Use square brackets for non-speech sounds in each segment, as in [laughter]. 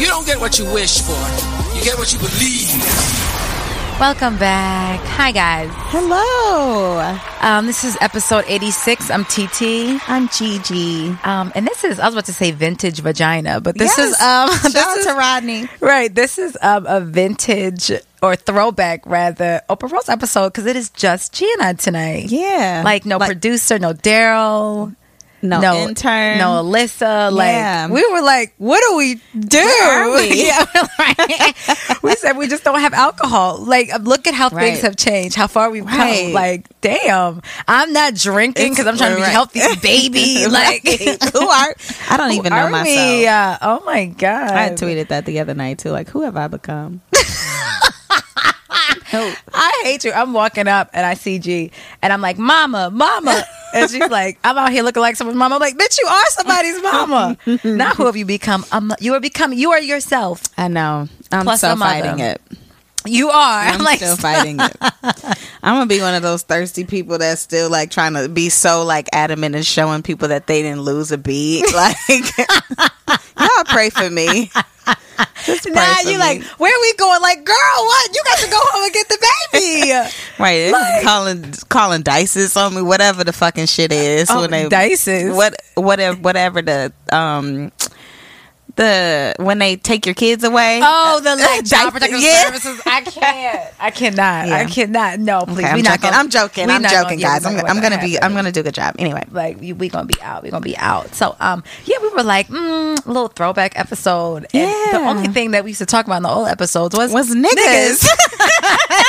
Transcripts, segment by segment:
You don't get what you wish for. You get what you believe. Welcome back. Hi, guys. Hello. Um, this is episode 86. I'm TT. I'm Gigi. Um, and this is, I was about to say vintage vagina, but this Yes. is, um, [laughs] Shout this out is, to Rodney. right. This is, um, a vintage or throwback rather Oprah Rose episode because it is just G and I tonight. Yeah. Like no Like- producer, no Daryl. No, intern. no Alyssa. Yeah. Like we were like, what do we do? We? [laughs] yeah, right. [laughs] we said we just don't have alcohol. Like, look at how Right. things have changed, how far we've Right. come. Like, damn, I'm not drinking because I'm trying to be healthy, [laughs] baby. Like, who are? I don't even know myself. Uh, oh my god! I tweeted that the other night too. Like, who have I become? I hate you. I'm walking up and I see G and I'm like, Mama, Mama. And she's like, I'm out here looking like someone's mama. I'm like, bitch, you are somebody's mama. Not who have you become? Um, you are becoming, you are yourself. I know. I'm Plus other. fighting it. You are. I'm, I'm, [laughs] like, still fighting it. [laughs] I'm gonna be one of those thirsty people that's still like trying to be so like adamant and showing people that they didn't lose a beat. [laughs] Like, y'all pray for me. [laughs] Just for you like, where we going? Like, girl, what? You got to go home and get the baby. [laughs] right? like- calling calling dices on me, whatever the fucking shit is. Oh, when they dices? What whatever whatever the um the when they take your kids away. Oh, the like [laughs] child protective yeah. services. I can't. [laughs] I cannot. I cannot. No, please. Okay, I'm not joking. gonna- I'm joking. I'm joking, yeah, guys. I'm, I'm gonna be. happen. I'm gonna do a good job. Anyway, like we, we gonna be out. We gonna be out. So um yeah, we were like mm, a little throwback episode. And the only thing that we used to talk about in the old episodes was was niggas. [laughs]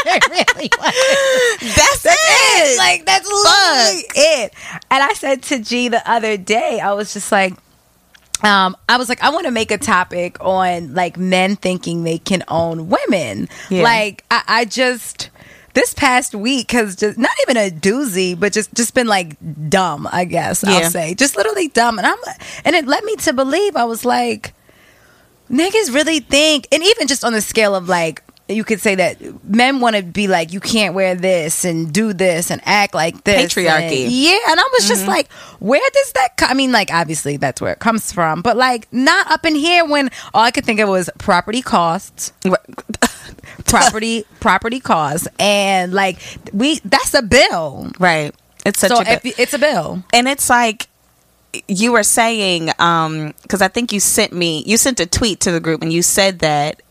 It really was. That's, it. Like that's literally it. And I said to G the other day, I was just like. Um, I was like, I want to make a topic on like men thinking they can own women. Yeah. Like, I, I just this past week has just not even a doozy, but just just been like dumb. I guess Yeah. I'll say just literally dumb. And I'm and it led me to believe I was like, niggas really think, and even just on the scale of like, you could say that men want to be like, you can't wear this and do this and act like this. Patriarchy. And- yeah. And I was just like, where does that come? I mean, like, obviously that's where it comes from, but like, not up in here when all I could think of was property costs. [laughs] property property costs and like we that's a bill right. It's such so a. if, it's a bill and it's like you were saying um because i think you sent me you sent a tweet to the group and you said that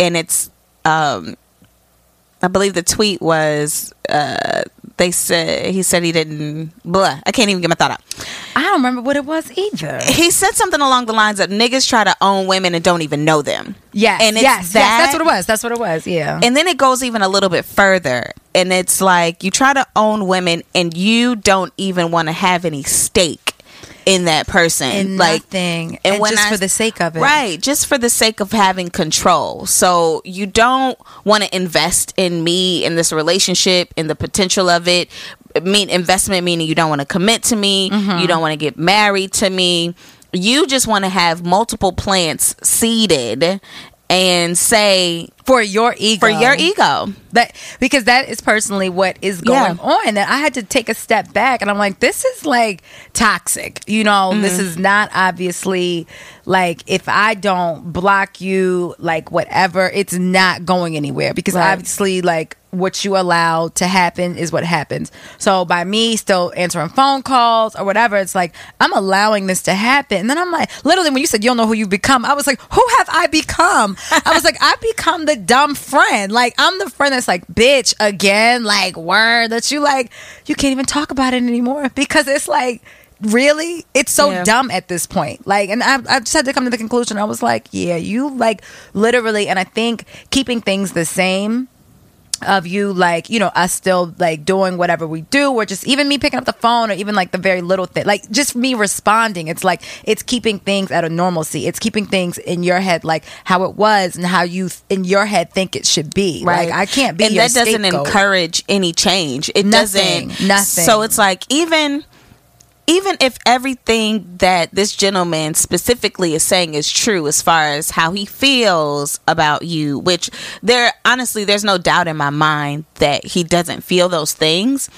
and it's um i believe the tweet was uh they said he said he didn't blah i can't even get my thought out. I don't remember what it was either. He said something along the lines of niggas try to own women and don't even know them. Yes and it's yes, that yes that's what it was that's what it was yeah. And then it goes even a little bit further and it's like you try to own women and you don't even want to have any stake in that person and like nothing and, when just I- for the sake of it Right, just for the sake of having control. So you don't want to invest in me in this relationship, in the potential of it. Mean investment meaning you don't want to commit to me, Mm-hmm. you don't want to get married to me. You just want to have multiple plants seeded and say for your ego. for your ego. That because that is personally what is going Yeah. on. That I had to take a step back and I'm like, this is like toxic. You know, Mm-hmm. this is not obviously like if I don't block you, like whatever, it's not going anywhere. Because Right. obviously like what you allow to happen is what happens. So by me still answering phone calls or whatever, it's like I'm allowing this to happen. And then I'm like, literally, when you said you don't know who you've become, I was like, who have I become? [laughs] I was like, I've become the dumb friend. Like I'm the friend that's like, bitch, again, like word that you like, you can't even talk about it anymore [laughs] because it's like. Really, it's so Yeah. dumb at this point. Like, and I, I just had to come to the conclusion. I was like, yeah, you like literally, and I think keeping things the same of you like you know us still like doing whatever we do or just even me picking up the phone or even like the very little thing like just me responding. It's like it's keeping things at a normalcy. It's keeping things in your head like how it was and how you th- in your head think it should be. Like i can't be and that doesn't scapegoat. encourage any change. It Nothing, doesn't nothing. so it's like even even if everything that this gentleman specifically is saying is true as far as how he feels about you which there honestly there's no doubt in my mind that he doesn't feel those things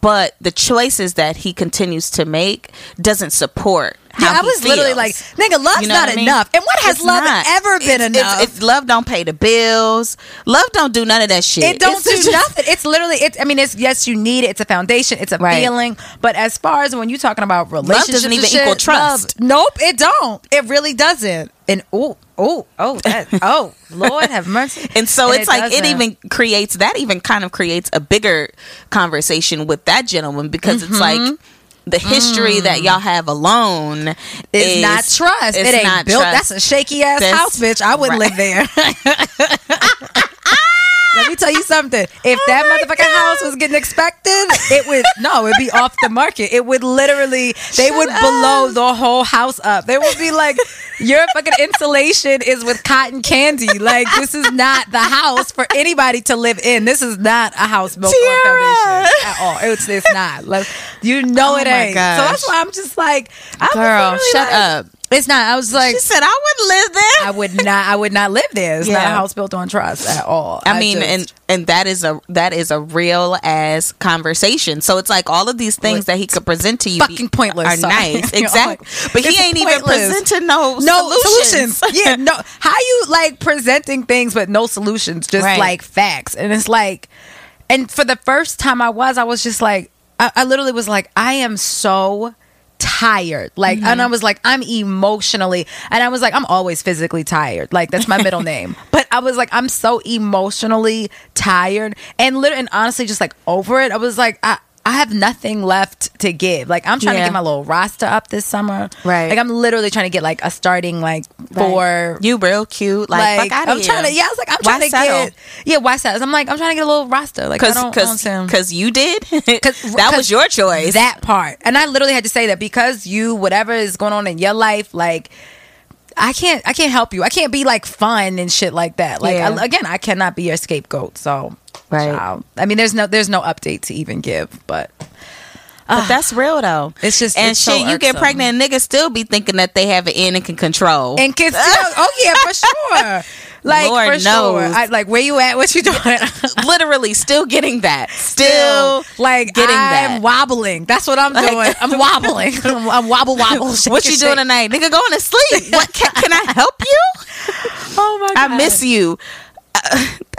but the choices that he continues to make doesn't support i was literally like nigga love's You know not I mean? enough and what has It's love not. ever been It's- enough It's, it's love don't pay the bills. Love don't do none of that shit. It don't It's do just- nothing. It's literally. It's. I mean, it's yes, you need it. It's a foundation. It's a Right. feeling. But as far as when you're talking about relationships, doesn't even shit, equal trust. love- nope, it don't. It really doesn't. And oh, oh, oh, that, [laughs] oh, Lord have mercy. And so it's like it doesn't. even creates that even kind of creates a bigger conversation with that gentleman because it's Mm-hmm. like the history that y'all have alone Mm. It's is not trust. it's It ain't built. trust. That's a shaky ass house, bitch. I wouldn't right. live there. [laughs] [laughs] Let me tell you something. If Oh that motherfucking house was getting expected, it would no, it'd be off the market. It would literally they would blow the whole house up. They would be like, Your fucking insulation is with cotton candy. Like this is not the house for anybody to live in. This is not a house built on Tiara. foundation at all. It's it's not. Like, you know Oh it ain't. So that's why I'm just like, I was Girl, shut like- up. It's not. I was like, She said I wouldn't live there. I would not. I would not live there. It's not a house built on trust at all. I mean, just- and and that is a that is a real as conversation. So it's like all of these things that he could present to you be- fucking pointless. are Sorry. nice, [laughs] exactly. like, But he ain't even pointless. presenting no no solutions. solutions. [laughs] yeah, no. How you like presenting things but no solutions, just Right. like facts, and it's like, and for the first time I was, I was just like, I, I literally was like, I am so tired. Like Mm-hmm. and i was like i'm emotionally and i was like i'm always physically tired. Like that's my middle [laughs] name. But i was like i'm so emotionally tired and literally and honestly just like over it. I was like i I have nothing left to give. Like I'm trying Yeah. to get my little roster up this summer. Right. Like I'm literally trying to get like a starting like for you real cute. Like, like, I'm here. trying to yeah, I was like I'm Why trying to settle? get yeah, why settle? I'm like I'm trying to get a little roster. Like I Cause, don't cause, cause you did. [laughs] 'Cause- that 'cause was your choice. That part. And I literally had to say that because you, whatever is going on in your life, like, I can't, I can't help you. I can't be like fun and shit like that. Like, Yeah. I, again, I cannot be your scapegoat. So, Right. child. I mean, there's no, there's no update to even give, but but that's ah. real though. It's just- and it's so shit. you get pregnant, and niggas still be thinking that they have it in and can control. and can still, oh yeah, for [laughs] sure. Like Lord for sure. knows. I, like where you at? What you doing? [laughs] literally still getting that. Still, like getting I'm that. wobbling. That's what I'm Like- doing. I'm wobbling. [laughs] I'm, I'm wobble wobble. what you and doing tonight, nigga? Going to sleep. What can, can I help you? Oh my god. I miss you. Uh,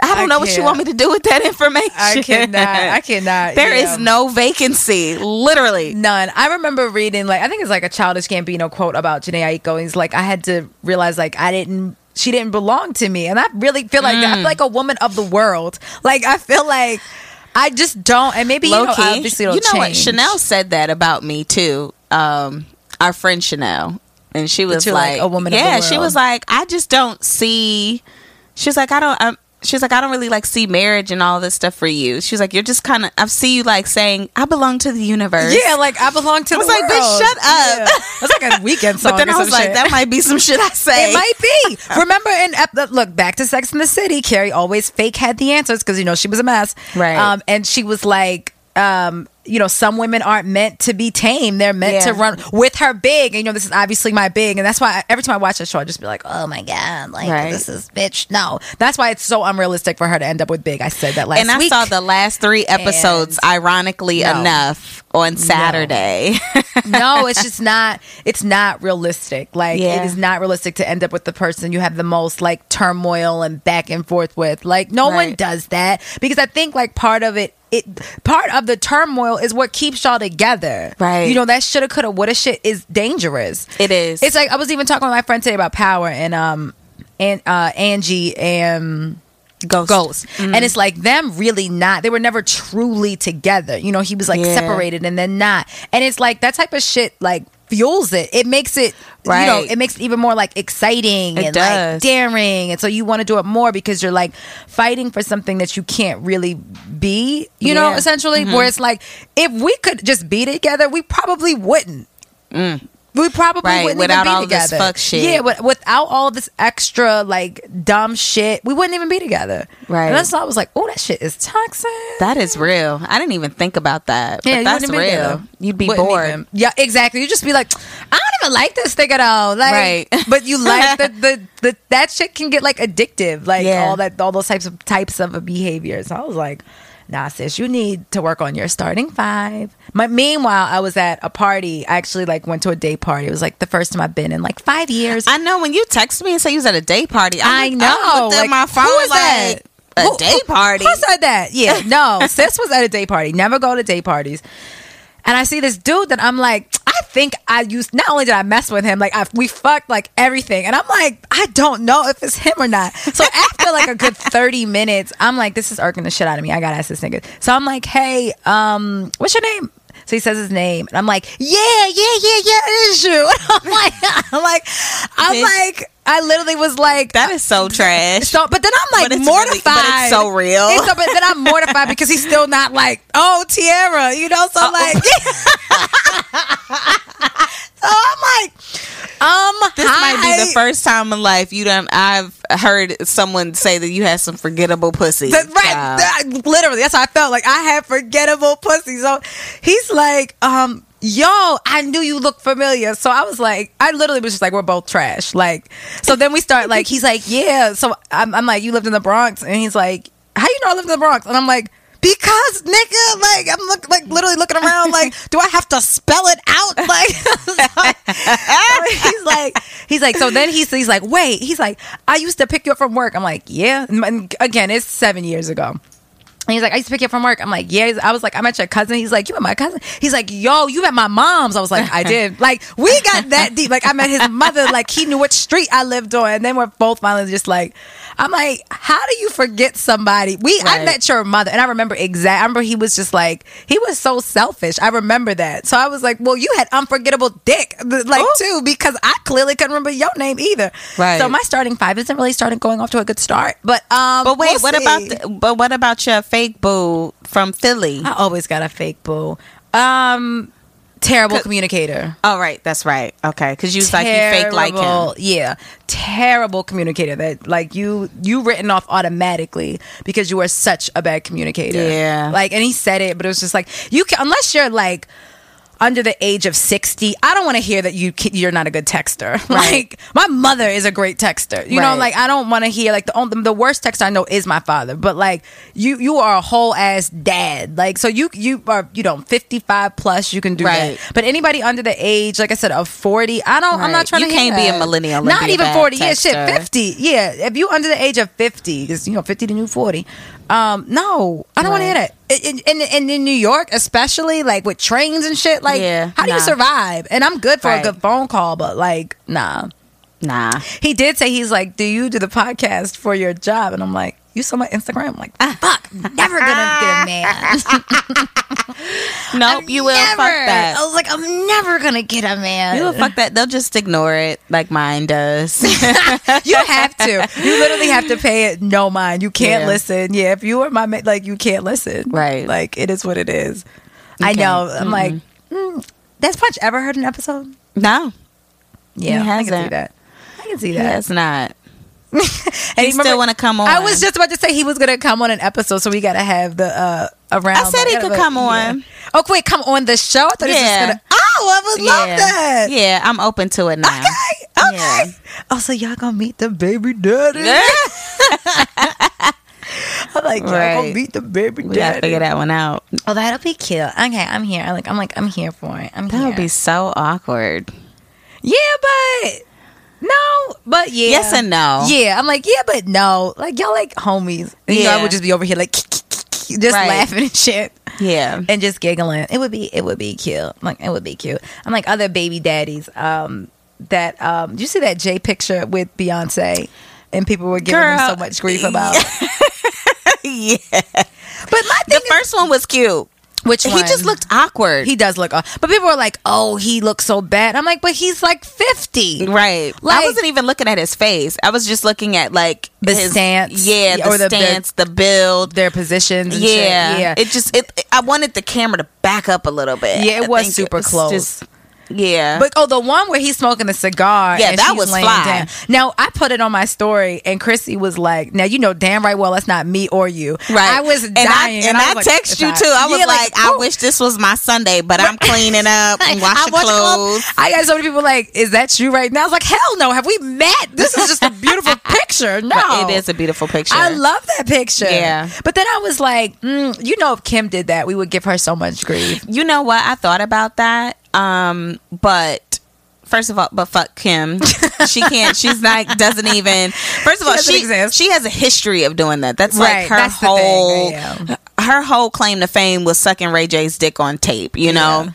I don't I know what you want me to do with that information. I cannot. I cannot. [laughs] There is yeah. no vacancy. Literally. None. I remember reading like I think it's like a childish Gambino quote about Jhené Aiko. He's like, I had to realize like I didn't. She didn't belong to me, and I really feel like I feel like a woman of the world. Like I feel like I just don't. And maybe you know, key. obviously you know what? Chanel said that about me too. Um, our friend Chanel, and she was like, like, a woman of the Yeah, she was like, I just don't see. She was like, I don't. I'm, She's like, I don't really like see marriage and all this stuff for you. She's like, you're just kind of. I see you like saying, I belong to the universe. Yeah, like I belong to I was the like, bitch, shut up. Yeah. That's like a [laughs] Weeknd song. But then I was like, shit. that might be some shit I say. It might be. [laughs] Remember in ep- look back to Sex in the City, Carrie always fake had the answers because you know she was a mess, Right. Um, and she was like, um, you know, some women aren't meant to be tame. They're meant to run with her big. And, you know, this is obviously my big. And that's why I, every time I watch the show, I just be like, oh my God, like, Right. this is bitch. No. That's why it's so unrealistic for her to end up with big. I said that last week. and I week. saw the last three episodes, ironically No. enough, on Saturday. [laughs] no, it's [laughs] just not. It's not realistic. Like Yeah. it is not realistic to end up with the person you have the most like turmoil and back and forth with. Like no one does that because I think like part of it. It part of the turmoil is what keeps y'all together, Right. You know that shoulda, coulda, woulda shit is dangerous. It is. It's like I was even talking with my friend today about power and um and uh Angie and Ghost. Ghost. Mm-hmm. And it's like them really not. They were never truly together. You know, he was like Yeah. separated and then not. And it's like that type of shit like fuels it. It makes it you know, Right. it makes it even more like exciting It and does. like daring. And so you want to do it more because you're like fighting for something that you can't really be, you know, Yeah. essentially. Where mm-hmm. it's like if we could just be together, we probably wouldn't. Mm. We probably. Right, wouldn't without even be all this together. fuck shit. Yeah, without all this extra like dumb shit, we wouldn't even be together. Right. And that's why I was like, oh, that shit is toxic. That is real. I didn't even think about that. But yeah, that's real. together. You'd be Wouldn't bored. even. Yeah, exactly. You'd just be like, I don't even like this thing at all. Like, Right. [laughs] But you like the, the the that shit can get like addictive. Like Yeah. all that all those types of types of behaviors. So I was like. Nah, sis, you need to work on your starting five. My, meanwhile, I was at a party. I actually like went to a day party. It was like the first time I've been in like five years. I know when you text me and say you was at a day party. I I'm, oh, know. I looked at Like, my phone who is like that? a Who- day who- party. Who said that? [laughs] Yeah, no. sis was at a day party. Never go to day parties. And I see this dude that I'm like, I think I used. Not only did I mess with him, like I, we fucked like everything, and I'm like, I don't know if it's him or not. So after like a good [laughs] thirty minutes, I'm like, this is irking the shit out of me. I gotta ask this nigga. So I'm like, hey, um, what's your name? So he says his name, and I'm like, yeah, yeah, yeah, yeah, it is you. [laughs] I'm like, I'm like, I'm like, I literally was like, that is so [laughs] trash. so, but then I'm like it's really- mortified. but it's so real. It's so- but then I'm mortified because he's still not like, oh, Tiara, you know. So Uh, like, [laughs] so I'm like, um, this might be the first time in life you done. I've heard someone say that you had some forgettable pussy. That's right. that- literally, that's how I felt. Like I had forgettable pussy. So he's like, um, yo, I knew you looked familiar. So I was like, I literally was just like, we're both trash. Like, so then we start like, he's like, yeah. So I'm, I'm like, you lived in the Bronx, and he's like, how you know I lived in the Bronx? And I'm like. Because nigga, like I'm look, like literally looking around, like, [laughs] do I have to spell it out? [laughs] Like, [laughs] so he's like, he's like, so then he's he's like, wait, he's like, I used to pick you up from work. I'm like, yeah. And again, it's seven years ago. And he's like, I used to pick you up from work. I'm like, yeah. I was like, I met your cousin. He's like, you met my cousin. He's like, yo, you met my mom's. I was like, I did. Like, we got that deep. Like, I met his mother. Like, he knew what street I lived on. And then we're both finally just like, I'm like, how do you forget somebody? We, I met your mother, and I remember exact. I remember he was just like, he was so selfish. I remember that. So I was like, well, you had unforgettable dick, like too, because I clearly couldn't remember your name either. Right. So my starting five isn't really starting going off to a good start. But um, But wait, we'll what see. about the, but what about your fake boo from Philly? I always got a fake boo. Um, terrible communicator. Oh, right, that's right. Okay, because you was like you fake like him. Yeah, terrible communicator. That like you you written off automatically because you are such a bad communicator. Yeah. like and he said it, but it was just like you can unless you're like under the age of 60 i don't want to hear that you you're not a good texter. [laughs] Like my mother is a great texter. You know Right. like i don't want to hear like the only, the worst texter i know is my father but like you you are a whole ass dad. Like so you you are you know 55 plus you can do Right. that but anybody under the age like i said of 40 i don't i'm not trying You to You can't be a millennial not even bad 40 yeah shit 50 yeah. If you under the age of 50 because you know 50 to new 40 um no i don't want to hear that. In, in, in, in new york especially like with trains and shit like Yeah, how do you survive? And i'm good for Right. a good phone call but like nah. Nah, he did say he's like do you do the podcast for your job? And i'm like you saw my instagram I'm like fuck never gonna get [laughs] a man nope. You will never. fuck that. i was like i'm never gonna get a man You will fuck that. They'll just ignore it like mine does. [laughs] you [laughs] have to. You literally have to pay it no mind. You can't Yeah. listen. Yeah, if you are my ma- like, you can't listen. Right. Like it is what it is. I can't. know. I'm like, mm, has Punch ever heard an episode? no, Yeah, He I can see that. I can see he that. has not. [laughs] And He still want to come on. I was just about to say he was gonna come on an episode, so we gotta have the uh around. I said he could come yeah. on. Oh, wait, come on the show. I thought he was just Yeah. gonna. Oh, I would love yeah. that. Yeah, I'm open to it now. Okay. Okay. Yeah. Oh, so y'all gonna meet the baby daddy? [laughs] [laughs] I'm like, y'all Right. gonna meet the baby We gotta figure that one out. Oh, that'll be cute. Okay, I'm here. I'm Like, I'm like, I'm here for it. I'm That here. would be so awkward. Yeah, but no, but yeah. Yes and no. Yeah, I'm like, yeah, but no. Like y'all like homies. And, You know, I would just be over here like just Right. laughing and shit. Yeah. And just giggling. It would be it would be cute. Like it would be cute. I'm like other baby daddies, um, that um you see that J picture with Beyonce? And people were giving him so much grief [laughs] about. [laughs] yeah. But my thing The first one was cute. Which He just looked awkward. He does look, but people were like, "Oh, he looks so bad." I'm like, "But he's like 50." Right. Like- I wasn't even looking at his face. I was just looking at like The his stance, Yeah, the or the- the- stance, the, build. Their positions, and Yeah. shit. yeah, It just it I wanted the camera to back up a little bit. Yeah, it I was super close. Yeah. But oh, the one where he's smoking a cigar. Yeah, and that was fly. down. Now I put it on my story, and Chrissy was like, "Now you know damn right well that's not me or you." Right. I was and dying, I, and I, was like, text you not." too. I was Yeah, like, I wish this was my Sunday, but I'm cleaning up and [laughs] I washing clothes. I got so many people like, "Is that you right now?" I was like, "Hell no! Have we met? This is just a beautiful [laughs] picture." No, But It is a beautiful picture. I love that picture. Yeah. But then I was like, mm, you know, if Kim did that, we would give her so much grief. You know what? I thought about that. Um, but first of all, but fuck Kim. she can't. She's not. Doesn't even. First of all, doesn't she she has a history of doing that. That's Right, like her that's whole. yeah. Her whole claim to fame was sucking Ray J's dick on tape. You know.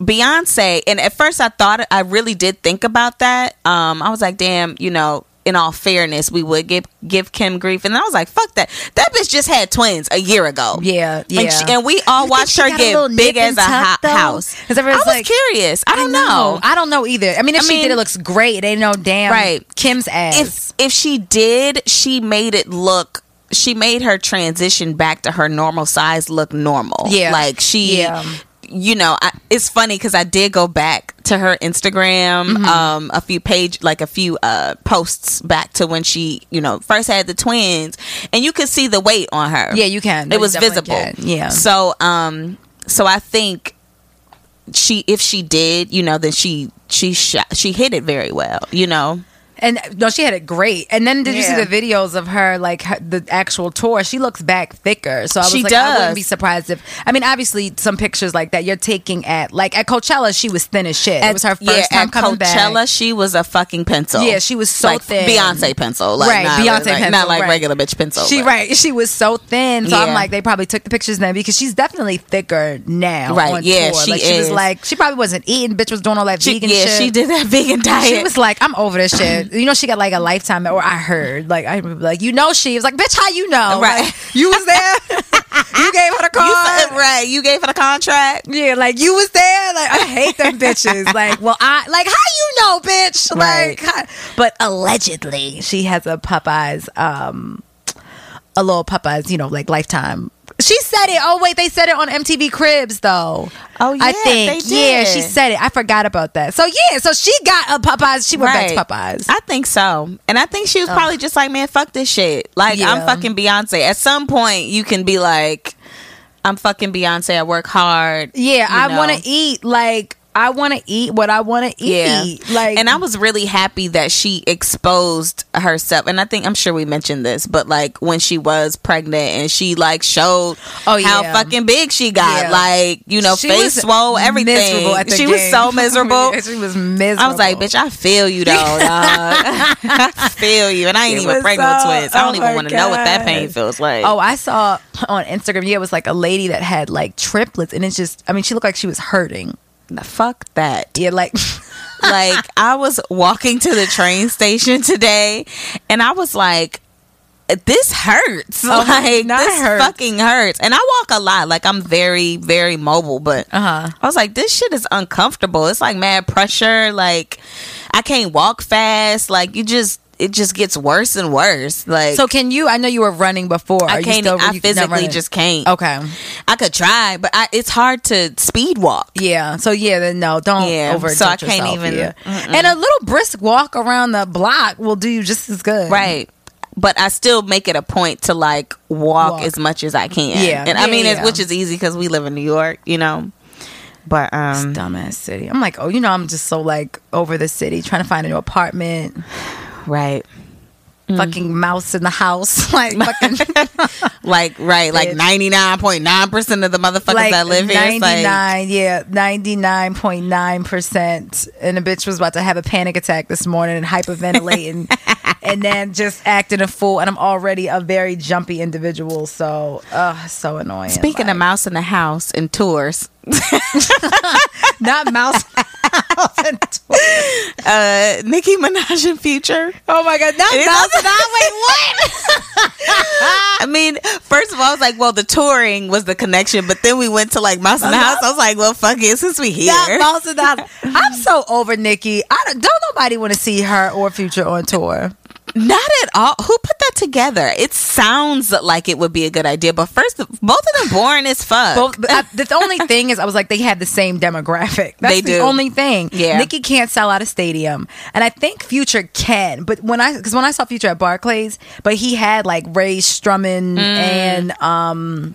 Beyonce, and at first I thought I really did think about that. Um, I was like, damn, you know, in all fairness, we would give give Kim grief, and I was like, fuck that. That bitch just had twins a year ago. Yeah, yeah. And, she, and we all watched her got a little get big as a tuck, ho- though? house. 'Cause I was like- curious. I don't know. I don't know either. I mean, if I she did, it looks great. It ain't no damn Right. Kim's ass. If if she did, she made it look. She made her transition back to her normal size look normal. Yeah. like she. Yeah. You know, I, it's funny because I did go back to her Instagram, Mm-hmm. um, a few page, like a few uh posts back to when she, you know, first had the twins, and you could see the weight on her. yeah, you can. it was visible. can. Yeah. So um so I think she if she did, you know, then she she shot, she hit it very well, you know. And no, she had it great. And then did you Yeah. see the videos of her like her, the actual tour? She looks back thicker. So I was She like, I wouldn't be surprised if. I mean, obviously, some pictures like that you're taking at like at Coachella, she was thin as shit. it was her first yeah, time at coming Coachella, back. she was a fucking pencil. Yeah, she was so like thin. Beyonce pencil, like, Right, not, Beyonce like, pencil, not like right. regular bitch pencil. She right, she was so thin. So I'm like, they probably took the pictures then because she's definitely thicker now. Right, on yeah, tour. she like, she was is. like, she probably wasn't eating. Bitch was doing all that She, vegan yeah, shit. she did that vegan diet. She was like, I'm over this shit. You know, she got like a lifetime, or I heard, like, I remember, like, you know, she was like, bitch, how you know? Right. Like, [laughs] you was there. [laughs] you gave her the You card. said- right, you gave her the contract. yeah, like you was there. Like I hate them bitches. [laughs] Like, well, I like how you know, bitch. Right. Like, how- but allegedly, she has a Popeyes, um, a little Popeyes, you know, like lifetime. She said it. Oh wait, they said it on MTV Cribs though. Oh, yeah, I think they did. yeah, she said it. I forgot about that. So yeah, so she got a Popeyes. She went back to Popeyes. I think so. And I think she was oh. probably just like, man, fuck this shit. Like, I'm fucking Beyonce. At some point, you can be like, I'm fucking Beyonce. I work hard. Yeah, I want to eat like I want to eat what I want to eat. Yeah. Like, and I was really happy that she exposed herself. And I think I'm sure we mentioned this, but like when she was pregnant and she like showed Oh, yeah. how fucking big she got, Yeah. like you know, She face swole, everything. miserable at the she was so [laughs] miserable. she was miserable. I was like, bitch, I feel you though, [laughs] dog. I feel you, and I ain't even pregnant so- with twins. I don't oh even want to know what that pain feels like. Oh, I saw on Instagram. Yeah, it was like a lady that had like triplets, and it's just. I mean, she looked like she was hurting. Fuck that. Yeah, like [laughs] like I was walking to the train station today and I was like this hurts. Oh, [laughs] like this hurt. fucking hurts. And I walk a lot. Like I'm very, very mobile, but Uh-huh. I was like, this shit is uncomfortable. It's like mad pressure. Like I can't walk fast. Like you just it just gets worse and worse. Like so. Can you? I know you were running before. I you can't still- I physically just can't. Okay. I could try, but I, it's hard to speed walk. Yeah. So yeah, then no, don't Yeah, over. so I can't even- Yeah. And a little brisk walk around the block will do you just as good. Right. but I still make it a point to like walk, Walk. as much as I can. Yeah. and I Yeah, mean, it's, yeah. which is easy because we live in New York, you know. But um, Dumbass city. I'm like, oh, you know, I'm just so like over the city, trying to find a new apartment. Right, Mm. Fucking mouse in the house, [laughs] like fucking [laughs] like right, like ninety nine point nine percent of the motherfuckers like that live here. 99, like, yeah, 99.9%. And the bitch was about to have a panic attack this morning and hyperventilating [laughs] and then just acting a fool. And I'm already a very jumpy individual. So, uh, so annoying. Speaking of mouse in the house and tours, not mouse. And [laughs] uh, Nicki Minaj and Future. oh my God, It mouse. is- Wait, what? [laughs] I mean, first of all, I was like, well, the touring was the connection, but then we went to like Mouse the House. I was like, well, fuck it, since we here. Mouse in the house. [laughs] I'm so over Nicki. I don't, don't nobody want to see her or Future on tour. Not at all. Who put that together? It sounds like it would be a good idea, but first, both of them boring as fuck. Both, I, [laughs] the only thing is, I was like, they have the same demographic. That's They the do. only thing. Yeah. Nicki can't sell out a stadium, and I think Future can. But when I, because when I saw Future at Barclays, but he had like Rae Sremmurd Mm. and um.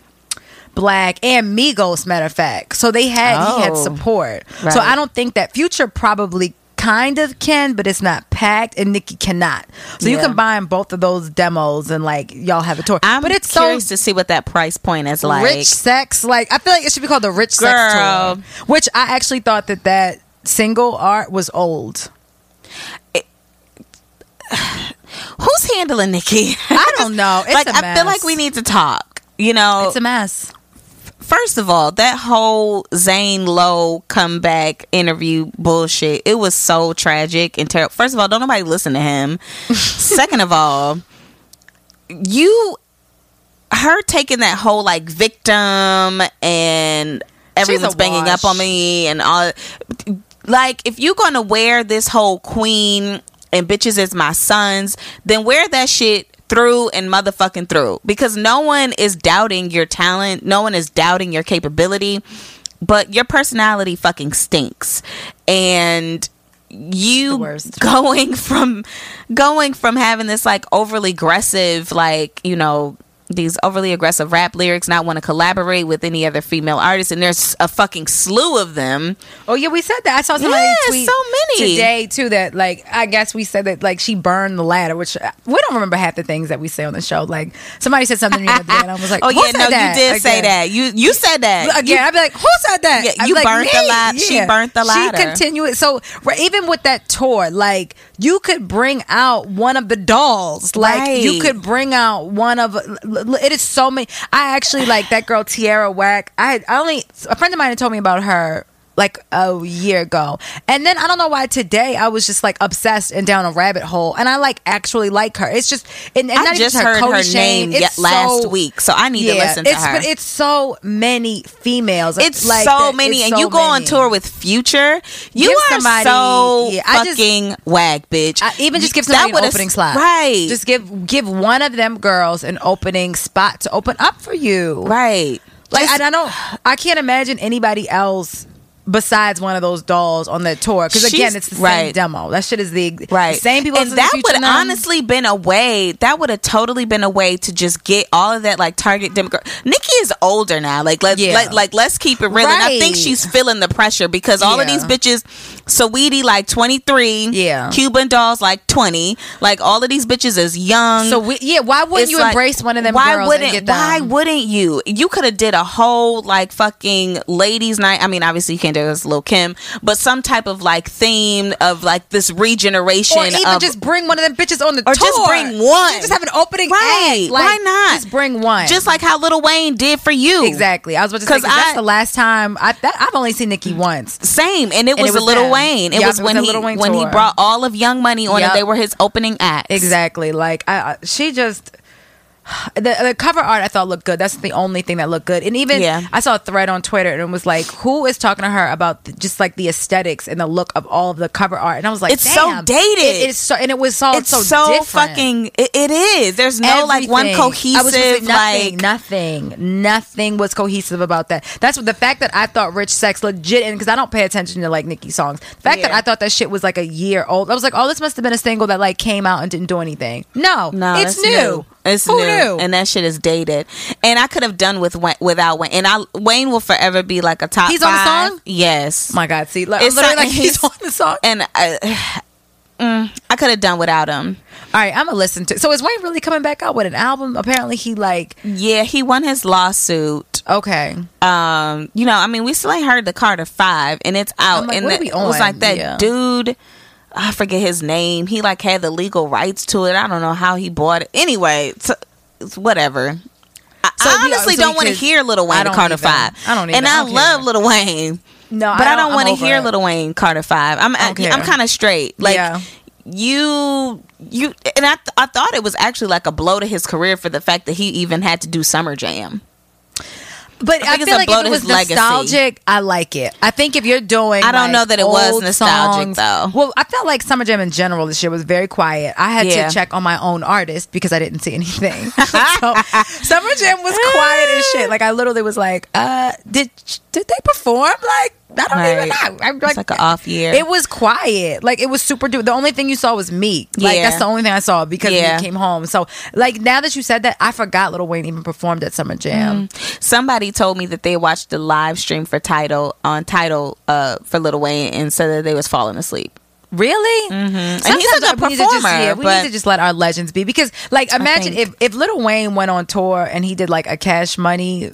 Black and Migos, matter of fact. So they had he had Oh. support. Right. So I don't think that Future probably kind of can, but it's not packed, and Nicki cannot. So you Yeah. combine both of those demos, and like y'all have a tour. I'm but it's curious so to see what that price point is like. rich sex like i feel like it should be called the rich Girl. sex tour which i actually thought that that single art was old [sighs] Who's handling Nicki? I don't [laughs] know. It's like, I feel like we need to talk. You know, it's a mess first of all, that whole Zane Lowe comeback interview bullshit, it was so tragic and terrible. First of all, don't nobody listen to him. [laughs] Second of all, you her taking that whole like victim and everyone's banging up on me and all like if you're gonna wear this whole queen and bitches as my sons then wear that shit through and motherfucking through. Because no one is doubting your talent. No one is doubting your capability. But your personality fucking stinks. And you going [laughs] from going from having this like overly aggressive like you know these overly aggressive rap lyrics not want to collaborate with any other female artists and there's a fucking slew of them oh yeah we said that i saw somebody Yeah, tweet so many. today too that like i guess we said that like she burned the ladder which uh, we don't remember half the things that we say on the show like somebody said something the other day and i was like [laughs] oh yeah no that? you did say that you you said that again, You- I'd be like, "Who said that?" Yeah, you like, burnt the ladder. lad- she burnt the ladder. She continued. So right, even with that tour, like you could bring out one of the dolls. Like you could bring out one of. It is so many. I actually like that girl Tierra Whack. I I only a friend of mine had told me about her like a year ago. And then I don't know why today I was just like obsessed and down a rabbit hole. And I like actually like her. It's just and, and I just even heard Cody her Shane. name It's last so- week, so I need to listen to it's, her. But it's so many females. it's like so that- many, it's and so you go on tour with Future. You Give are somebody- so yeah, I just- fucking wag, bitch. I, even just give That somebody an opening slot, right? Just give give one of them girls an opening spot to open up for you, right. Like Just- I don't, I can't imagine anybody else besides one of those dolls on that tour. Because again, it's the same right. demo. That shit is the, right the same people. and that would now. honestly been a way that would have totally been a way to just get all of that like target demographic Nicki is older now like let's Yeah. like, like let's keep it real and i think she's feeling the pressure because all of these bitches Saweetie like 23 Yeah. cuban dolls like 20 like all of these bitches is young So we, yeah, why wouldn't you like, embrace one of them why girls wouldn't and get them? why wouldn't you you could have did a whole like fucking ladies night i mean obviously you can't this lil kim but some type of like theme of like this regeneration or even of, just bring one of them bitches on the Or tour. just bring one. Just have an opening Right. act. Like, Why not? Just bring one. just like how Lil Wayne did for you. exactly. I was about to say 'Cause 'cause that's the last time I that, I've only seen Nicki once. Same, and it And was, it was Lil them. Wayne. It Yup, was it was when he when he brought all of Young Money on, and they were his opening acts. Exactly. Like I she just the, the cover art I thought looked good. That's the only thing that looked good. And even Yeah. I saw a thread on Twitter and it was like, who is talking to her about the, just like the aesthetics and the look of all of the cover art? And I was like, It's so dated. It is so, and it was all it's so, so, fucking. It, it is. There's no like one Everything. I was cohesive like, nothing, like. nothing, nothing was cohesive about that. That's what the fact that I thought "Rich Sex" legit, and because I don't pay attention to like Nicki songs, the fact that I thought that shit was like a year old, I was like, oh, this must have been a single that like came out and didn't do anything. No, No, it's that's new. It's Who new, knew? and that shit is dated. And I could have done with without Wayne. And I Wayne will forever be like a top. He's on the song? Yes. My God, see, like, It's literally not- like he's [laughs] on the song. and I, [sighs] mm, I could have done without him. All right, I'm gonna listen to. So is Wayne really coming back out with an album? Apparently, he like Yeah, he won his lawsuit. okay. Um, you know, I mean, we still ain't heard the Carter Five, and it's out. Like, and the- it was like that Yeah. dude. I forget his name. He like had the legal rights to it. I don't know how he bought it. Anyway, it's, it's whatever. I, So I honestly so don't want to hear Lil Wayne Carter either. Five. I don't And either. I I don't love. Lil Wayne. No, but I don't- don't, want to hear it. Lil Wayne Carter Five. I'm I, I'm kind of straight. Like Yeah. you you and I th- I thought it was actually like a blow to his career for the fact that he even had to do Summer Jam. But I I, feel like if it was his legacy. nostalgic, I like it. I think if you're doing, I don't like, know that it was nostalgic, songs- though. Well, I felt like Summer Jam in general this year was very quiet. I had Yeah. to check on my own artist because I didn't see anything. [laughs] so Summer Jam was [laughs] quiet as shit. Like I literally was like, uh, did did they perform? Like I don't even know. I'm It's like an off year. It was quiet. Like it was super. Du- the only thing you saw was Meek. Like Yeah. that's the only thing I saw because Yeah. Meek came home. So like now that you said that, I forgot Lil Wayne even performed at Summer Jam. Somebody told me that they watched the live stream for title on title uh for Lil Wayne and said that they was falling asleep. Really? Mm-hmm. And he's a good we need to just, performer, yeah, we need to just let our legends be because, like, imagine if if Lil Wayne went on tour and he did like a Cash Money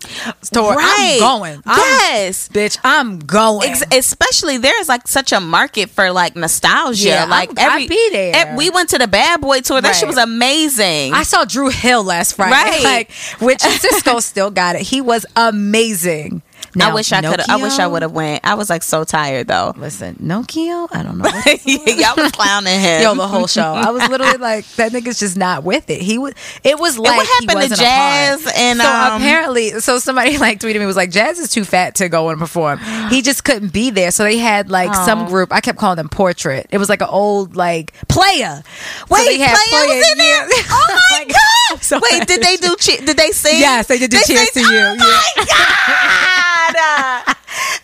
tour. Right. I'm going. I'm- Yes. bitch, I'm going. Ex- especially there's like such a market for like nostalgia. Yeah, like I'm- every I'd be there. ev- we went to the Bad Boy tour. That shit was amazing. I saw Dru Hill last Friday, [laughs] Right. like, which Sisqó [laughs] still got it. He was amazing. I wish I could. I wish I would have went. I was like so tired though. Listen, Nokio. I don't know. [laughs] Y'all was clowning him. Yo, the whole show. I was literally like, that nigga's just not with it. He was. It was like what happened to Jazz and, so um, apparently, so somebody [laughs] like tweeted me was like, Jazz is too fat to go and perform. He just couldn't be there. So they had like some group. I kept calling them Portrait. It was like an old like player. So Wait, they had Playa was in there? yeah. Oh my [laughs] god! so Wait, did they do? Che- did they sing? Yes, they did do They Cheers sang- to You. Oh my god! [laughs]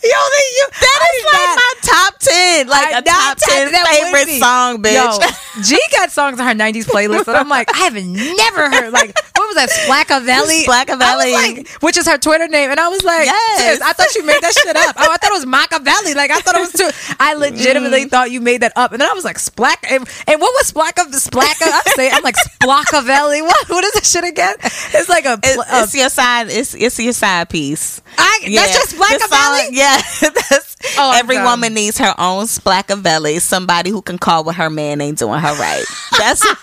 Yo, you, that I is like not- my top ten, like I- a that- top ten favorite song, bitch. Yo, [laughs] G got songs on her '90s playlist, and I'm like, I have never heard like what was that Splackavelli? [laughs] Splackavelli. I was like, which is her Twitter name, and I was like, Yes. I thought you made that shit up. Oh, I thought it was Machiavelli. Like I thought it was too. I mm. legitimately thought you made that up, and then I was like, Splack, and, and what was Splacka? Splacka? I'm saying, I'm like Splackavelli. What? What is this shit again? It's like a. It's, a, it's your side. It's it's your side piece. I, That's just Splackavelli. Yeah, [laughs] that's, Oh, every done. woman needs her own Splackavelli. Somebody who can call what her man ain't doing her right. [laughs] That's what,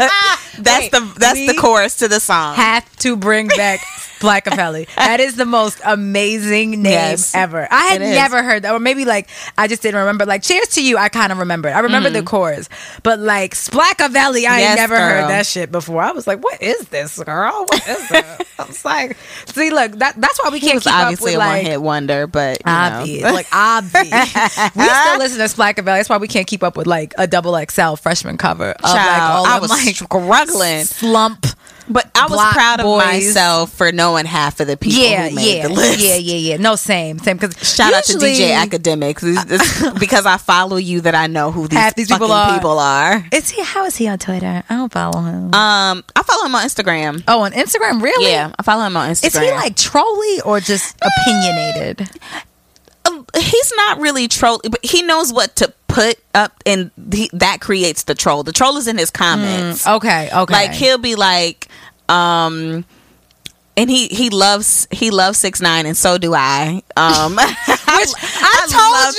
that's Wait, the that's the chorus to the song. have to bring [laughs] back Blackavelli. That is the most amazing name Yes, ever. I had never heard that, or maybe like I just didn't remember. Like Cheers to You, I kind of remembered. I remember the chorus, but like Splackavelli, I Mm. Yes, never girl. heard that shit before. I was like, what is this, girl? What is it? I was like, see, look, that that's why we He can't keep up with a like. one hit wonder, but you know. Obvious, like obvious. [laughs] we still listen to Splackavelli. That's why we can't keep up with like a double XL freshman cover of like Child, all I of was like struggling. slump. But I was proud of boys. myself for knowing half of the people Yeah, who made yeah, the list. yeah, yeah, yeah. No, same, same. Because Shout out to DJ Akademiks It's [laughs] because I follow you that I know who these, these people are. people are. Is he? How is he on Twitter? I don't follow him. Um, I follow him on Instagram. oh, on Instagram, really? Yeah, I follow him on Instagram. Is he like trolly or just opinionated? Um, he's not really troll, but he knows what to put up, and he, that creates the troll. The troll is in his comments. Okay, okay. Like he'll be like, um, and he he loves he loves six nine, and so do I. Um, [laughs] Which I, I told love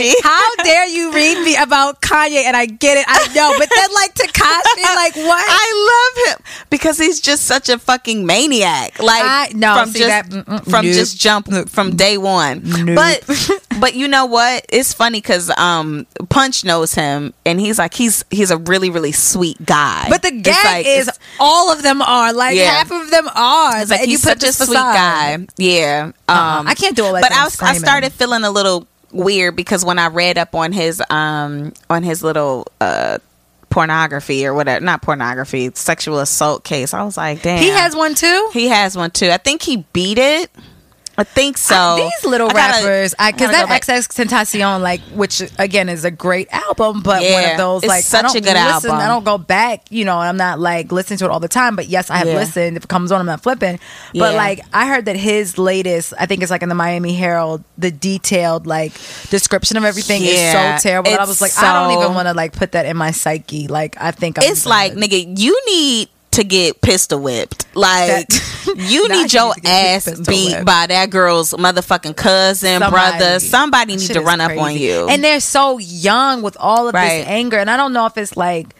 you. How [laughs] dare you read me about Kanye? And I get it. I know, but then like Tekashi, like what? I love him because he's just such a fucking maniac. Like I- no, from just that- from nope. just jump from day one. But [laughs] but you know what? It's funny because um Punch knows him and he's like he's he's a really really sweet guy. but the gag like- is all of them are like Yeah. half of them are. It's like and you put such a this sweet guy. Yeah. Um, I can't do all that But I, was, I screaming. Started feeling a little weird because when I read up on his um on his little uh pornography or whatever, not pornography, sexual assault case, I was like, damn. He has one too. He has one too. I think he beat it. I think so. I- these little I gotta- rappers, I because that. XXXTentacion, like, which again is a great album, but one of those it's like such I don't a good listen, album. I don't go back, you know, I'm not like listening to it all the time. But yes, I have Yeah. listened. If it comes on, I'm not flipping. But Yeah. like, I heard that his latest, I think it's like in the Miami Herald, the detailed like description of everything Yeah, is so terrible. I was like, I don't even want to like put that in my psyche. Like, I think I'm It's like, good. nigga, you need to get pistol whipped. Like, [laughs] you [laughs] need your you ass beat whipped. by that girl's motherfucking cousin, brother. Somebody That need to run up on you. And they're so young with all of Right. this anger. And I don't know if it's like,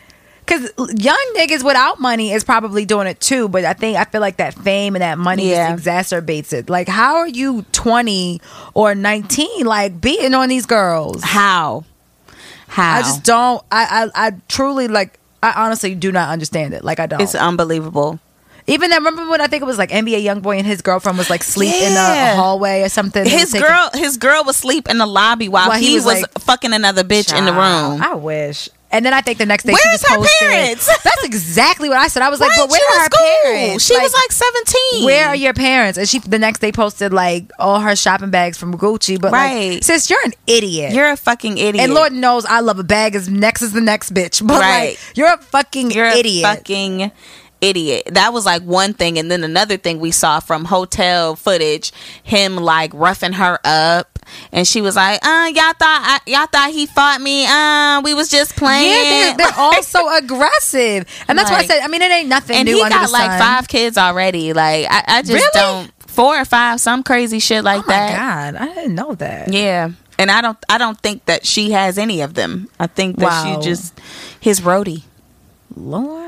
because young niggas without money is probably doing it too. But I think, I feel like that fame and that money Yeah. just exacerbates it. Like, how are you 20 or 19, like, beating on these girls? how? How? I just don't, I, I, I truly, like, I honestly do not understand it. Like, I don't. it's unbelievable. Even then, remember when I think it was like NBA YoungBoy and his girlfriend was like sleep in Yeah. a hallway or something? His was taking- girl, his girl was sleep in the lobby while While he, he was, was, like, fucking another bitch in the room. I wish. And then I think the next day she Where's her posted. parents? [laughs] That's exactly what I said. I was like, but where are her school. parents? She was like seventeen. where are your parents? And she the next day posted like all her shopping bags from Gucci. But Right. like, sis, you're an idiot. You're a fucking idiot. and Lord knows I love a bag as next as the next bitch. [laughs] But Right. like, you're a fucking You're idiot. a fucking idiot. That was like one thing, and then another thing we saw from hotel footage, him like roughing her up, and she was like, "Uh, y'all thought I, y'all thought he fought me? Uh, we was just playing." yeah, they're, they're [laughs] all so aggressive, and that's why I said. I mean, it ain't nothing and new he under got like five kids already. Like I, I just Really? don't four or five, some crazy shit like Oh my that. god, I didn't know that. Yeah. And I don't I don't think that she has any of them. I think that Wow. she just his roadie. Lord,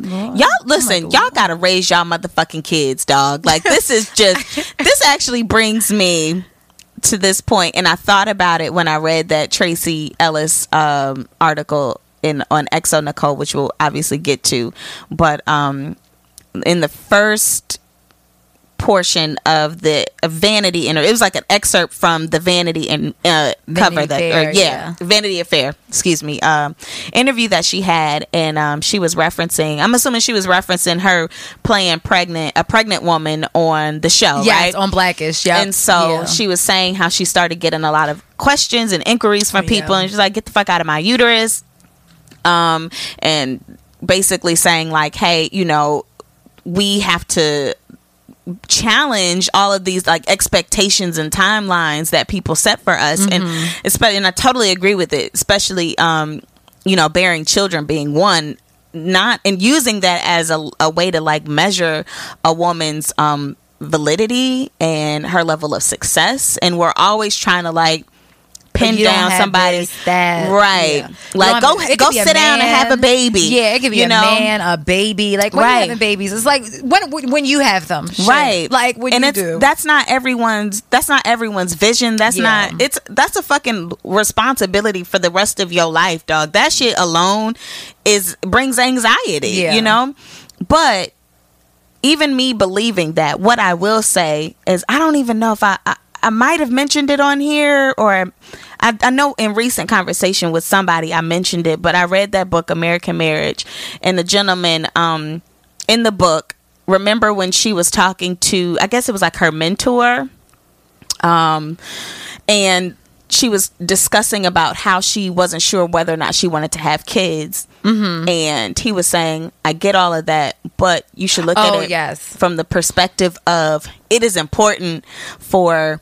Lord. Y'all listen, y'all gotta raise y'all motherfucking kids, dog. Like this is just [laughs] this actually brings me to this point and I thought about it when I read that Tracee Ellis um article in on xoNecole, which we'll obviously get to. But um in the first portion of the Vanity interview. It was like an excerpt from the Vanity and uh, cover that, Fair, or, yeah, yeah. Vanity Affair. Excuse me, um, interview that she had, and um, she was referencing. I'm assuming she was referencing her playing pregnant, a pregnant woman on the show, Yes, right? on Blackish. Yeah, And so she was saying how she started getting a lot of questions and inquiries from people, Yeah. and she's like, "Get the fuck out of my uterus," um, and basically saying like, "Hey, you know, we have to." Challenge all of these like expectations and timelines that people set for us. And especially and I totally agree with it especially um you know bearing children being one not and using that as a, a way to like measure a woman's um validity and her level of success. And we're always trying to like pin down somebody that, right yeah. Like go go could be a sit down and have a baby Yeah, it could be you a know? man, a baby. Like when Right. you having babies, it's like when when you have them, Shit. right Like when and you do. that's not everyone's that's not everyone's vision that's Yeah. not it's that's a fucking responsibility for the rest of your life dog that shit alone is brings anxiety Yeah. you know but even me believing that what i will say is i don't even know if i, I I might have mentioned it on here, or I, I know in recent conversation with somebody I mentioned it, but I read that book, American Marriage, and the gentleman um, in the book. Remember when she was talking to, I guess it was like her mentor, um, and she was discussing about how she wasn't sure whether or not she wanted to have kids. Mm-hmm. And he was saying, I get all of that, but you should look Oh, at it yes. from the perspective of it is important for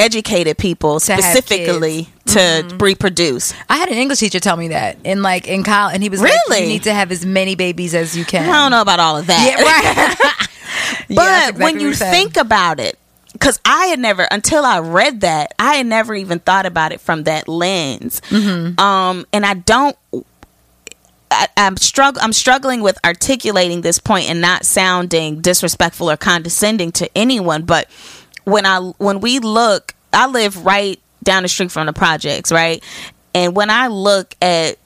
educated people To specifically to reproduce. I had an English teacher tell me that in like in college, and he was like, Really? "You need to have as many babies as you can." I don't know about all of that. Yeah, right. [laughs] [laughs] But Yeah, exactly when you think about it, because I had never until I read that I had never even thought about it from that lens. Um, and I don't. I, I'm strugg- I'm struggling with articulating this point and not sounding disrespectful or condescending to anyone. But when I when we look, I live right down the street from the projects, right? And when I look at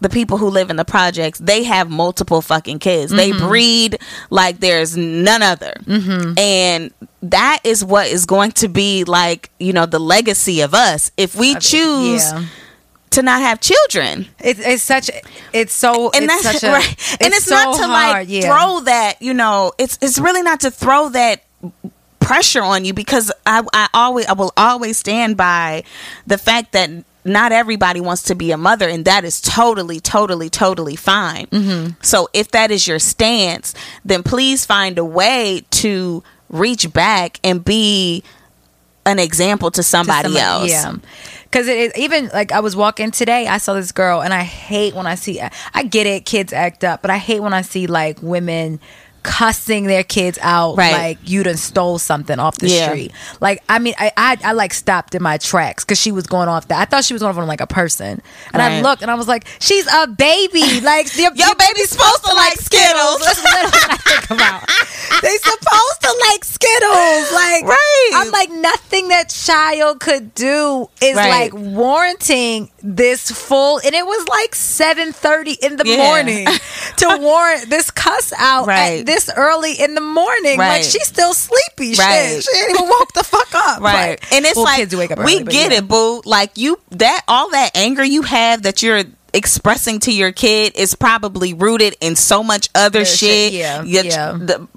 the people who live in the projects, they have multiple fucking kids. They mm-hmm. breed like there's none other. Mm-hmm. And that is what is going to be like, you know, the legacy of us if we choose Yeah. to not have children. It's, it's such. It's so. And it's that's such a, [laughs] right. and it's, so not to like yeah. throw that, you know, it's it's really not to throw that pressure on you because I I always I will always stand by the fact that not everybody wants to be a mother and that is totally totally totally fine. Mm-hmm. So if that is your stance, then please find a way to reach back and be an example to to somebody, somebody- else. Yeah. Because it, it even like I was walking today, I saw this girl, and I hate when I see. I get it, kids act up, but I hate when I see like women cussing their kids out Right. like you done stole something off the Yeah. street. Like I mean, I I, I like stopped in my tracks because she was going off that. I thought she was going off on like a person, and I looked and I was like, she's a baby. [laughs] Like your, Your baby's supposed to like Skittles. That's literally what I think about. [laughs] They supposed to like Skittles. Like Right. I'm like nothing that child could do is Right. like warranting this full and it was like 7:30 in the Yeah. morning [laughs] to warrant this cuss out Right. This early in the morning. Like she's still sleepy. Right. Shit. She ain't even woke the fuck up. right But- and it's well, like kids wake up we early, get yeah. it boo like you that all that anger you have that you're expressing to your kid is probably rooted in so much other Other shit. yeah, Your- yeah. The,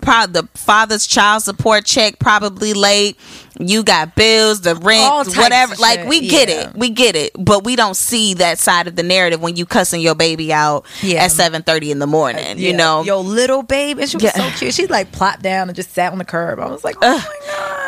pro- the father's child support check probably late. You got bills, the rent, whatever. Like we get yeah. it, we get it, but we don't see that side of the narrative when you cussing your baby out Yeah. at seven thirty in the morning. You Yeah. know, your little baby. And she was Yeah. so cute. She like plopped down and just sat on the curb. I was like, oh my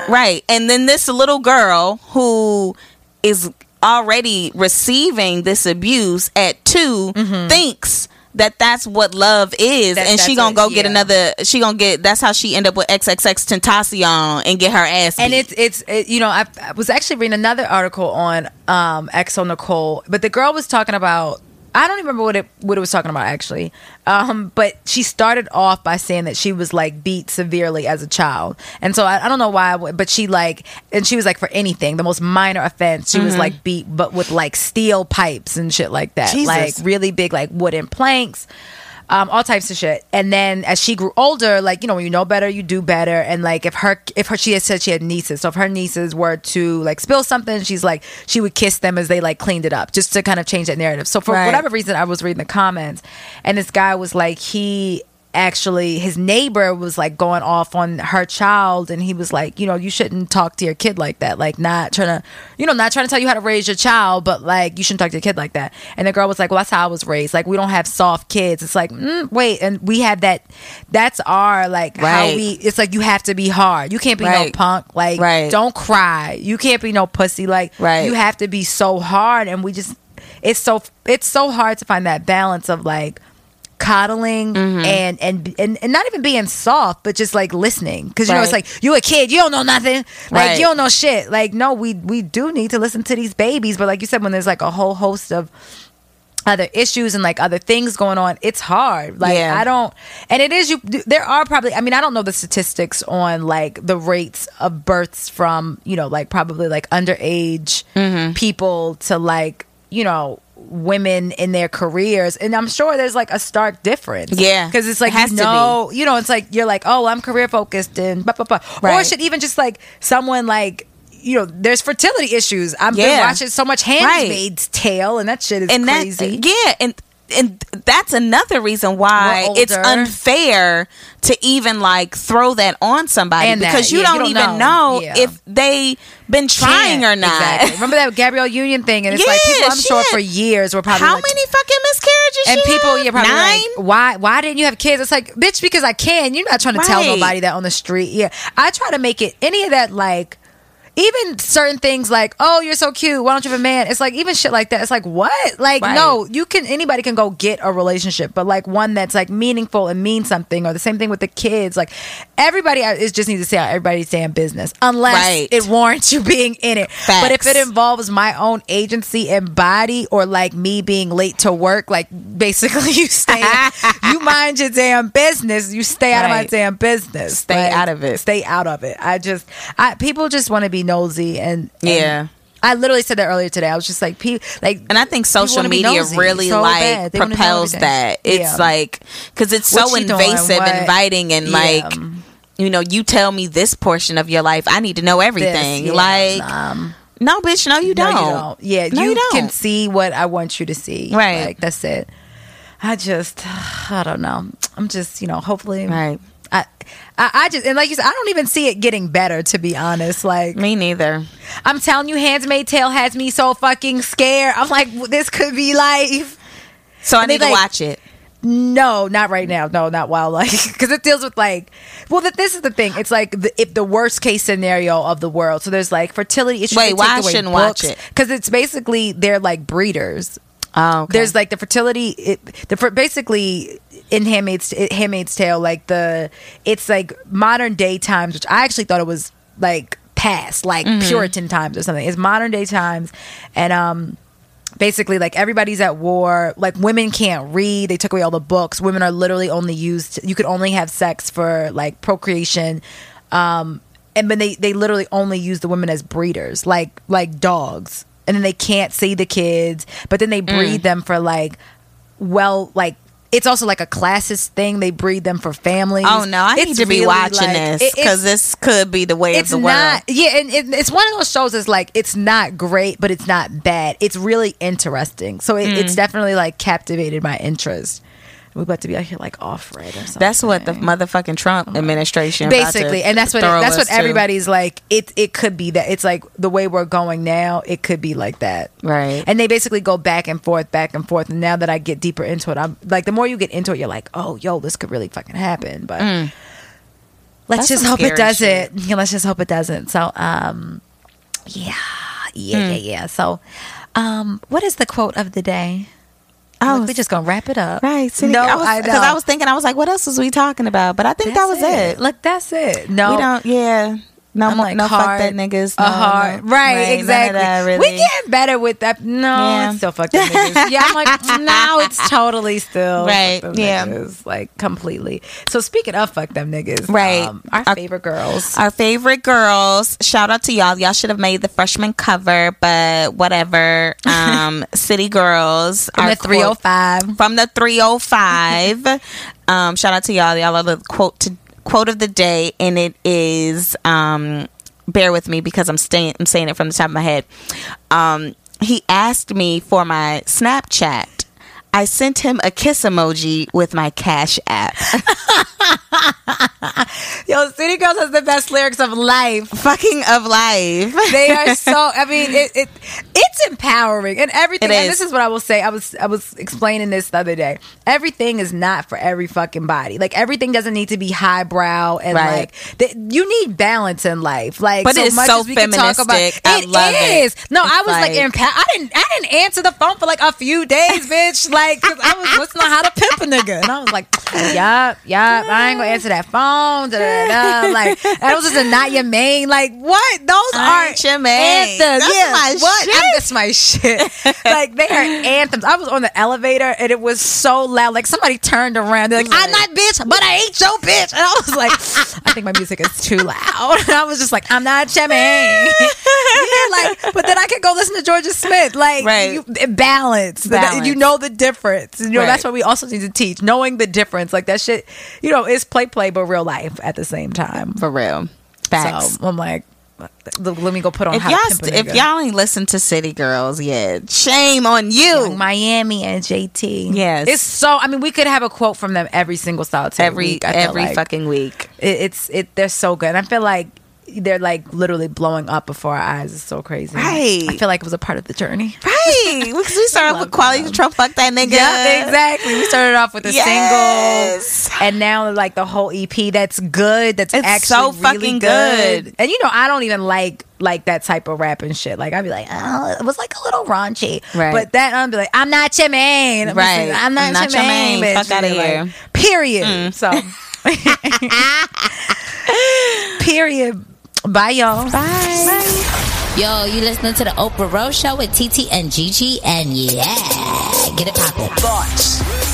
god. Right. And then this little girl who is already receiving this abuse at 2 thinks that that's what love is Mm-hmm. And she gonna go get yeah. another she gonna get that's how she end up with XXXTentacion and get her ass and beat. it's it's it, you know I, I was actually reading another article on um xoNecole but the girl was talking about i don't even remember what it what it was talking about actually. Um but she started off by saying that she was like beat severely as a child. And so i, I don't know why but she like and she was like for anything the most minor offense. She Mm-hmm. was like beat but with like steel pipes and shit like that. Jesus. like really big like wooden planks um, all types of shit. And then as she grew older, like you know, when you know better, you do better. And like if her, if her, she had said she had nieces, so if her nieces were to like spill something, she's like she would kiss them as they like cleaned it up, just to kind of change that narrative. So for Right. whatever reason, I was reading the comments, and this guy was like he actually his neighbor was like going off on her child and he was like you know you shouldn't talk to your kid like that. Like not trying to you know not trying to tell you how to raise your child but like you shouldn't talk to your kid like that. And the girl was like well that's how i was raised. Like we don't have soft kids. It's like mm, wait and we have that that's our like how we it's like you have to be hard. You can't be no punk. Like Right. don't cry. You can't be no pussy. Like Right. you have to be so hard and we just it's so it's so hard to find that balance of like coddling Mm-hmm. and, and and and not even being soft but just like listening because you know it's like you a kid you don't know nothing like Right. you don't know shit like no we we do need to listen to these babies but like you said when there's like a whole host of other issues and like other things going on it's hard like Yeah. i don't and it is you there are probably i mean i don't know the statistics on like the rates of births from you know like probably like underage Mm-hmm. people to like you know women in their careers and i'm sure there's like a stark difference. Yeah. because it's like It you know you know it's like you're like oh i'm career focused and blah, blah, blah. or should even just like someone like you know there's fertility issues. I've been watching so much handmaid's tale and that shit is and crazy. that yeah and and that's another reason why it's unfair to even like throw that on somebody And that, because you, yeah, don't don't even know. know, Yeah. if they been trying Can't. or not. Exactly. [laughs] Remember that Gabrielle Union thing, and it's like people I'm sure shit. for years were probably How like, many fucking miscarriages? and people had? yeah probably nine. like why why didn't you have kids? It's like bitch because I can. You're not trying to tell nobody that on the street. Yeah, I try to make it any of that like. Even certain things like, oh, you're so cute. Why don't you have a man? It's like even shit like that. It's like what? Like Right. no, you can anybody can go get a relationship, but like one that's like meaningful and means something, or the same thing with the kids. Like everybody uh, is just needs to say everybody's damn business, unless Right. it warrants you being in it. But if it involves my own agency and body, or like me being late to work, like basically [laughs] you stay, [laughs] you mind your damn business. You stay out of my damn business. Stay out of it. Stay out of it. I just, I people just want to be nosy and, and Yeah. I literally said that earlier today. I was just like, pe- like, And I think social media really so like bad. They wanna know propels that. It's Yeah. like because it's What so doing? invasive, What- inviting, and Yeah. like you know, you tell me this portion of your life, I need to know this, everything. yeah, like, um, no, bitch, no, you don't. you don't. Yeah, No, you, you don't. can see what I want you to see. Right. Like that's it. I just, [sighs] I don't know. I'm just, you know, hopefully, Right. I, I, I just, and like you said, I don't even see it getting better. To be honest, like Me neither. I'm telling you, Handmaid's Tale has me so fucking scared. I'm like, this could be life. So I And they, need to like- watch it. No, not right now. No, not while like [laughs] because it deals with like. Well, that this is the thing. It's like the, if the worst case scenario of the world. So there's like fertility issues. Wait, why I shouldn't watch it? Because it's basically they're like breeders. Oh, okay. There's like the fertility. It, the basically in Handmaid's Handmaid's Tale, like the it's like modern day times, which I actually thought it was like past, like Mm-hmm. Puritan times or something. It's modern day times, and um basically like everybody's at war like women can't read they took away all the books women are literally only used you could only have sex for like procreation um and but they they literally only use the women as breeders like like dogs and then they can't see the kids but then they Mm. breed them for like well like it's also like a classist thing. They breed them for families. Oh no, I It's need to be watching like- this it- because this could be the way it's of the world. yeah and it, it's one of those shows that's like it's not great but it's not bad. It's really interesting. So it, Mm. it's definitely like captivated my interest we're about to be out here like Offred or something That's what the motherfucking Trump administration about to basically and that's what throw that's what to. everybody's like it it could be that it's like the way we're going now it could be like that Right. and they basically go back and forth back and forth and now that i get deeper into it i'm like the more you get into it you're like oh yo this could really fucking happen but let's Mm. That's just hope it doesn't [laughs] yeah, let's just hope it doesn't so um yeah yeah Hmm. yeah yeah so um what is the quote of the day Oh, Look, we're just gonna wrap it up Right. See, no I was, i Because I was thinking, I was like, what else was we talking about? But I think that was That's it. look that's it no We don't, yeah. No, I'm like no hard, fuck that niggas. a No, hard, no. right, of Exactly. that, really. We getting better with that. No, Yeah. it's still fuck them niggas. [laughs] Yeah, I'm like now it's totally still Right, fuck them yeah. niggas, like completely. So speaking of fuck them niggas, Right. um, our, Our- favorite girls. Our favorite girls. Shout out to y'all. Y'all should have made the freshman cover, but whatever. [laughs] Um, City Girls. From the 305. From the 305. [laughs] um, shout out to y'all. Y'all are the quote to quote of the day, and it is um bear with me because I'm staying I'm saying it from the top of my head. Um he asked me for my Snapchat. I sent him a kiss emoji with my Cash app. [laughs] Yo, City Girls has the best lyrics of life. Fucking of life. They are [laughs] so. I mean, it, it it's empowering and everything. It And this is what I will say. I was I was explaining this the other day. Everything is not for every fucking body. Like everything doesn't need to be highbrow and Right. like th- you need balance in life. Like, But so it is much so as we can talk about, feministic. I it love it. is. No, I was like, like- empower. I didn't I didn't answer the phone for like a few days, [laughs] bitch. Like 'cause I was listening to how to pimp a nigga, and I was like, yup, yup. I ain't gonna answer that phone. Da, da, da. Like that was just a not your main. Like what? Those I are ain't your main. anthems. That's yeah, my what? shit. I- that's my shit. [laughs] like they are anthems. I was on the elevator and it was so loud. Like somebody turned around. They're like, "I'm not bitch, but I ain't your bitch." And I was like, "I think my music is too loud." And [laughs] I was just like, "I'm not your man." [laughs] yeah, like, but then I could go listen to Jorja Smith. Like, Right. you, balance. Balance. You know the difference. You know Right. that's what we also need to teach. Knowing the difference. Like that shit. You know, is play play, but real life at the same time. For real. Facts. So I'm like, let me go put on. if y'all to pimp a st- if y'all ain't listen to City Girls yet, shame on you. Yung Miami and JT. Yes. it's so. I mean, we could have a quote from them every single solitary every week. Every like. fucking week. It, it's it. They're so good. And I feel like they're like literally blowing up before our eyes. It's so crazy. Right. I feel like it was a part of the journey. [laughs] Right. Because we started with quality control. Fuck that nigga. Yeah, exactly. We started off with a Yes. single, and now like the whole EP. That's good. That's It's actually so really fucking good. And you know, I don't even like like that type of rap and shit. Like I'd be like, oh, it was like a little raunchy, Right. But that I'd be like, I'm not your main, I'm Right. just- I'm not, I'm not your your bitch. Fuck outta Like, here. Period. Mm. So, [laughs] [laughs] period. Bye, y'all. Bye. Yo, you listening to the Oprah Rose Show with TT and Gigi, and yeah, get it poppin'. Thoughts.